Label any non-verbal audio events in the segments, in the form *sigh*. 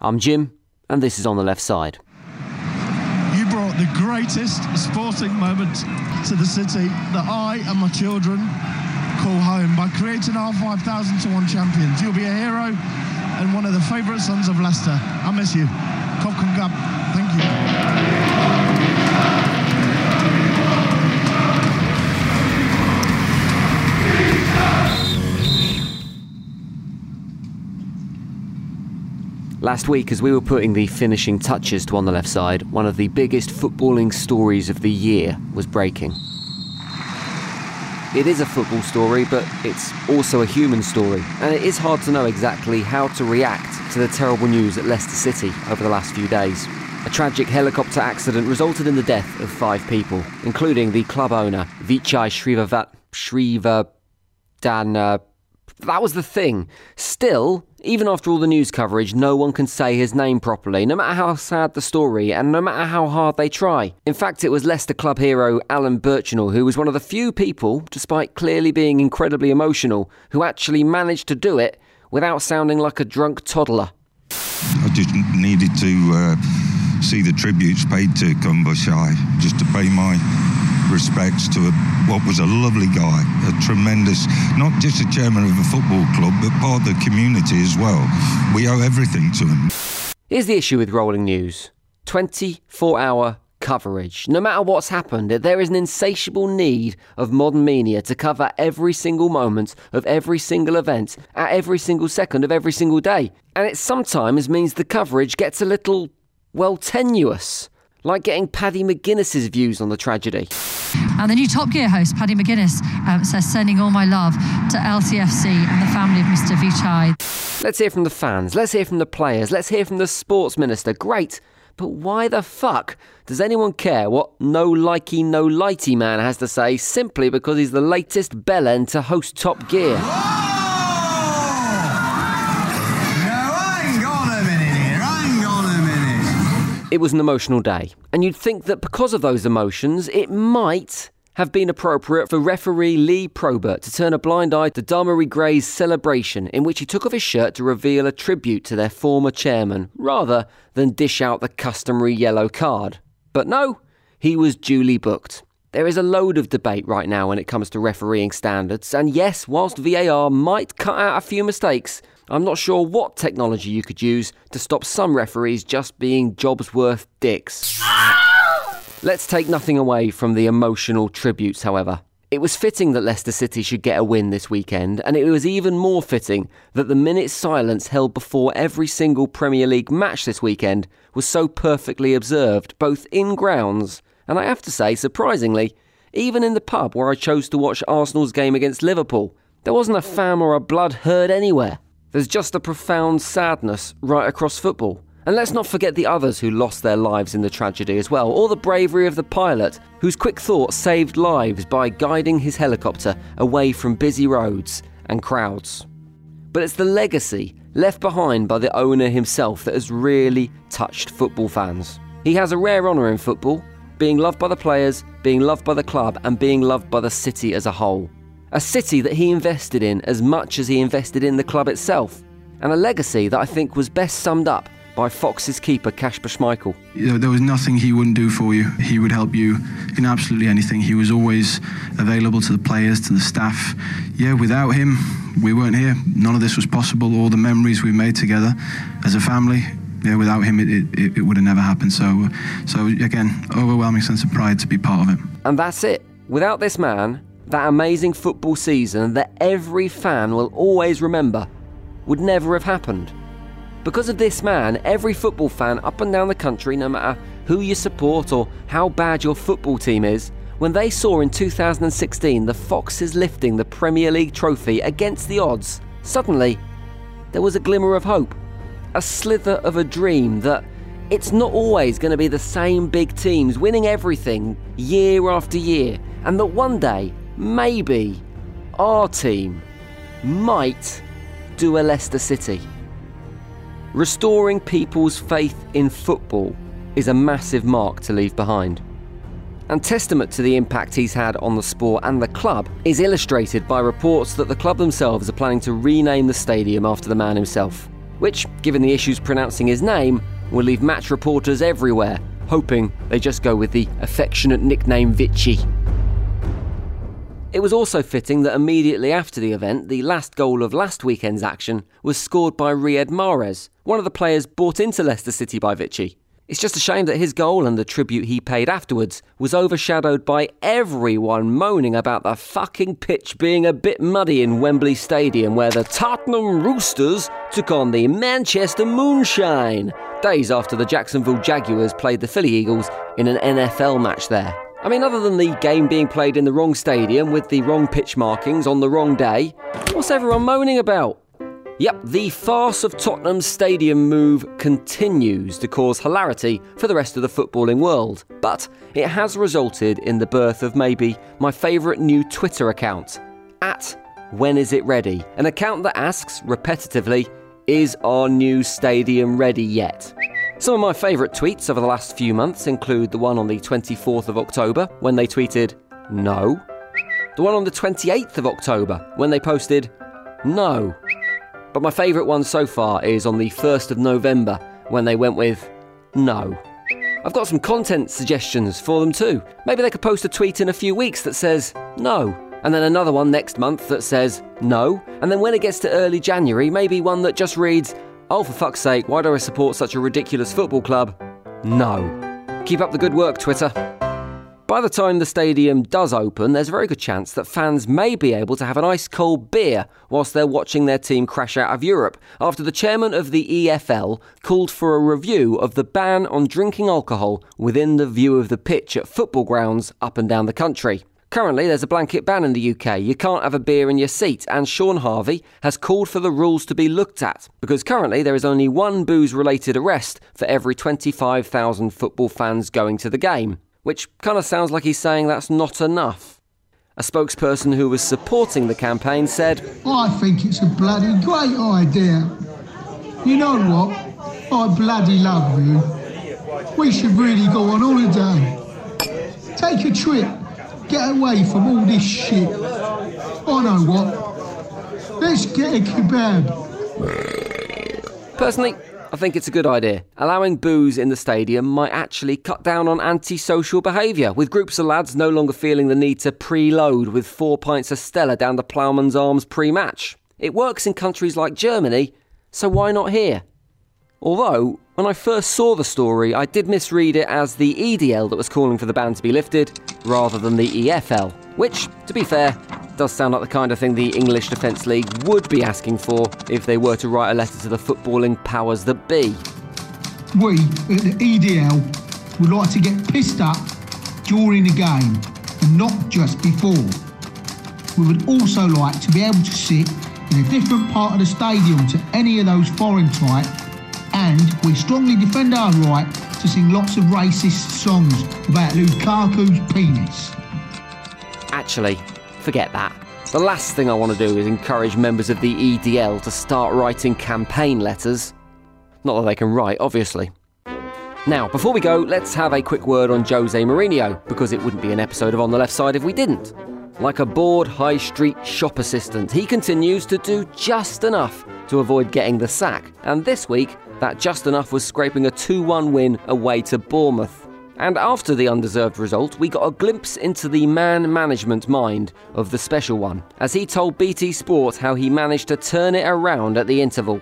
I'm Jim, and this is On the Left Side. You brought the greatest sporting moment to the city that I and my children call home by creating our 5,000 to 1 champions. You'll be a hero and one of the favourite sons of Leicester. I miss you. Cock and. Last week, as we were putting the finishing touches to On the Left Side, one of the biggest footballing stories of the year was breaking. It is a football story, but it's also a human story, and it is hard to know exactly how to react to the terrible news at Leicester City over the last few days. A tragic helicopter accident resulted in the death of five people, including the club owner, Vichai Srivavat Srivadana. Uh, that was the thing. Still, even after all the news coverage, no one can say his name properly, no matter how sad the story and no matter how hard they try. In fact, it was Leicester club hero Alan Birchinall who was one of the few people, despite clearly being incredibly emotional, who actually managed to do it without sounding like a drunk toddler. I just needed to uh, see the tributes paid to Khun Vichai, just to pay my respects to a, what was a lovely guy, a tremendous, not just a chairman of a football club, but part of the community as well. We owe everything to him. Here's the issue with rolling news 24 hour coverage. No matter what's happened, there is an insatiable need of modern media to cover every single moment of every single event at every single second of every single day. And it sometimes means the coverage gets a little, well, tenuous. Like getting Paddy McGuinness's views on the tragedy. And the new Top Gear host, Paddy McGuinness, um, says, sending all my love to LCFC and the family of Mr. Vichai. Let's hear from the fans. Let's hear from the players. Let's hear from the sports minister. Great. But why the fuck does anyone care what no likey, no lighty man has to say simply because he's the latest bellend to host Top Gear? It was an emotional day, and you'd think that because of those emotions, it might have been appropriate for referee Lee Probert to turn a blind eye to Demarai Gray's celebration, in which he took off his shirt to reveal a tribute to their former chairman, rather than dish out the customary yellow card. But no, he was duly booked. There is a load of debate right now when it comes to refereeing standards, and yes, whilst VAR might cut out a few mistakes, I'm not sure what technology you could use to stop some referees just being Jobsworth dicks. Let's take nothing away from the emotional tributes, however. It was fitting that Leicester City should get a win this weekend, and it was even more fitting that the minute silence held before every single Premier League match this weekend was so perfectly observed, both in grounds and I have to say, surprisingly, even in the pub where I chose to watch Arsenal's game against Liverpool, there wasn't a fam or a blood heard anywhere. There's just a profound sadness right across football. And let's not forget the others who lost their lives in the tragedy as well, or the bravery of the pilot, whose quick thought saved lives by guiding his helicopter away from busy roads and crowds. But it's the legacy left behind by the owner himself that has really touched football fans. He has a rare honour in football, being loved by the players, being loved by the club, and being loved by the city as a whole. A city that he invested in as much as he invested in the club itself, and a legacy that I think was best summed up by Fox's keeper Kasper Schmeichel. You know, there was nothing he wouldn't do for you. He would help you in absolutely anything. He was always available to the players, to the staff. Yeah, without him, we weren't here. None of this was possible. All the memories we made together as a family, yeah, without him, it, it, it would have never happened. So, uh, so again, overwhelming sense of pride to be part of it. And that's it. Without this man, that amazing football season that every fan will always remember would never have happened. Because of this man, every football fan up and down the country, no matter who you support or how bad your football team is, when they saw in 2016 the Foxes lifting the Premier League trophy against the odds, suddenly there was a glimmer of hope, a slither of a dream that it's not always going to be the same big teams winning everything year after year, and that one day, maybe, our team might do a Leicester City. Restoring people's faith in football is a massive mark to leave behind. And testament to the impact he's had on the sport and the club is illustrated by reports that the club themselves are planning to rename the stadium after the man himself. which, given the issues pronouncing his name, will leave match reporters everywhere hoping they just go with the affectionate nickname Vichy. It was also fitting that immediately after the event, the last goal of last weekend's action was scored by Riyad Mahrez, one of the players bought into Leicester City by Vichy. It's just a shame that his goal and the tribute he paid afterwards was overshadowed by everyone moaning about the fucking pitch being a bit muddy in Wembley Stadium where the Tottenham Roosters took on the Manchester Moonshine, days after the Jacksonville Jaguars played the Philly Eagles in an NFL match there. I mean, other than the game being played in the wrong stadium with the wrong pitch markings on the wrong day, what's everyone moaning about? Yep, the farce of Tottenham's stadium move continues to cause hilarity for the rest of the footballing world, but it has resulted in the birth of maybe my favourite new Twitter account, at When Is It Ready? An account that asks repetitively, Is our new stadium ready yet? Some of my favourite tweets over the last few months include the one on the 24th of October when they tweeted, No. The one on the 28th of October when they posted, No. But my favourite one so far is on the 1st of November when they went with no. I've got some content suggestions for them too. Maybe they could post a tweet in a few weeks that says no, and then another one next month that says no, and then when it gets to early January, maybe one that just reads, oh, for fuck's sake, why do I support such a ridiculous football club? No. Keep up the good work, Twitter. By the time the stadium does open, there's a very good chance that fans may be able to have an ice cold beer whilst they're watching their team crash out of Europe, after the chairman of the EFL called for a review of the ban on drinking alcohol within the view of the pitch at football grounds up and down the country. Currently, there's a blanket ban in the UK. You can't have a beer in your seat, and Shaun Harvey has called for the rules to be looked at because currently there is only one booze related arrest for every 25,000 football fans going to the game which kind of sounds like he's saying that's not enough. A spokesperson who was supporting the campaign said, I think it's a bloody great idea. You know what? I bloody love you. We should really go on holiday. Take a trip. Get away from all this shit. I know what. Let's get a kebab. Personally, I think it's a good idea. Allowing booze in the stadium might actually cut down on antisocial behaviour, with groups of lads no longer feeling the need to preload with four pints of Stella down the ploughman's arms pre match. It works in countries like Germany, so why not here? Although, when I first saw the story, I did misread it as the EDL that was calling for the ban to be lifted, rather than the EFL, which, to be fair, does sound like the kind of thing the English Defence League would be asking for if they were to write a letter to the footballing powers that be. We at the EDL would like to get pissed up during the game and not just before. We would also like to be able to sit in a different part of the stadium to any of those foreign type, and we strongly defend our right to sing lots of racist songs about Lukaku's penis. Actually, forget that. The last thing I want to do is encourage members of the EDL to start writing campaign letters. Not that they can write, obviously. Now, before we go, let's have a quick word on Jose Mourinho, because it wouldn't be an episode of On the Left Side if we didn't. Like a bored high street shop assistant, he continues to do just enough to avoid getting the sack. And this week, that just enough was scraping a 2 1 win away to Bournemouth. And after the undeserved result, we got a glimpse into the man management mind of the special one, as he told BT Sport how he managed to turn it around at the interval.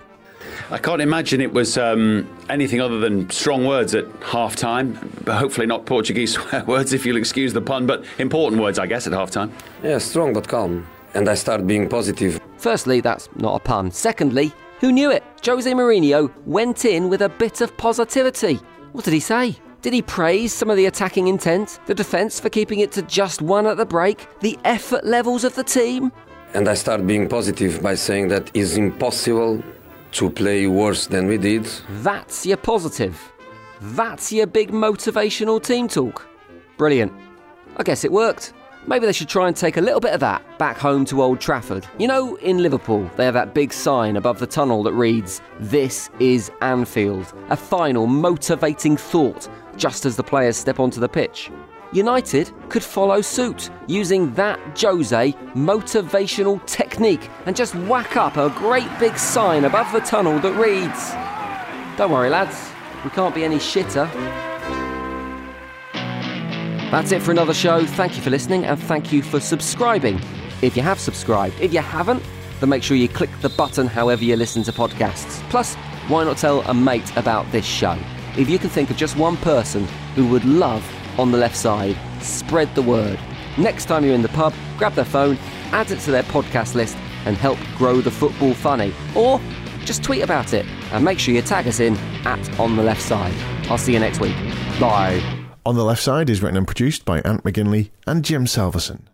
I can't imagine it was um, anything other than strong words at half time. Hopefully, not Portuguese swear *laughs* words, if you'll excuse the pun, but important words, I guess, at half time. Yeah, strong but calm. And I start being positive. Firstly, that's not a pun. Secondly, who knew it? Jose Mourinho went in with a bit of positivity. What did he say? Did he praise some of the attacking intent, the defence for keeping it to just one at the break, the effort levels of the team? And I start being positive by saying that it's impossible to play worse than we did. That's your positive. That's your big motivational team talk. Brilliant. I guess it worked. Maybe they should try and take a little bit of that back home to Old Trafford. You know, in Liverpool, they have that big sign above the tunnel that reads, This is Anfield. A final, motivating thought just as the players step onto the pitch. United could follow suit using that Jose motivational technique and just whack up a great big sign above the tunnel that reads, Don't worry, lads, we can't be any shitter. That's it for another show. Thank you for listening and thank you for subscribing. If you have subscribed, if you haven't, then make sure you click the button however you listen to podcasts. Plus, why not tell a mate about this show? If you can think of just one person who would love on the left side, spread the word. Next time you're in the pub, grab their phone, add it to their podcast list, and help grow the football funny. Or just tweet about it and make sure you tag us in at On the Left Side. I'll see you next week. Bye. On the Left Side is written and produced by Ant McGinley and Jim Salverson.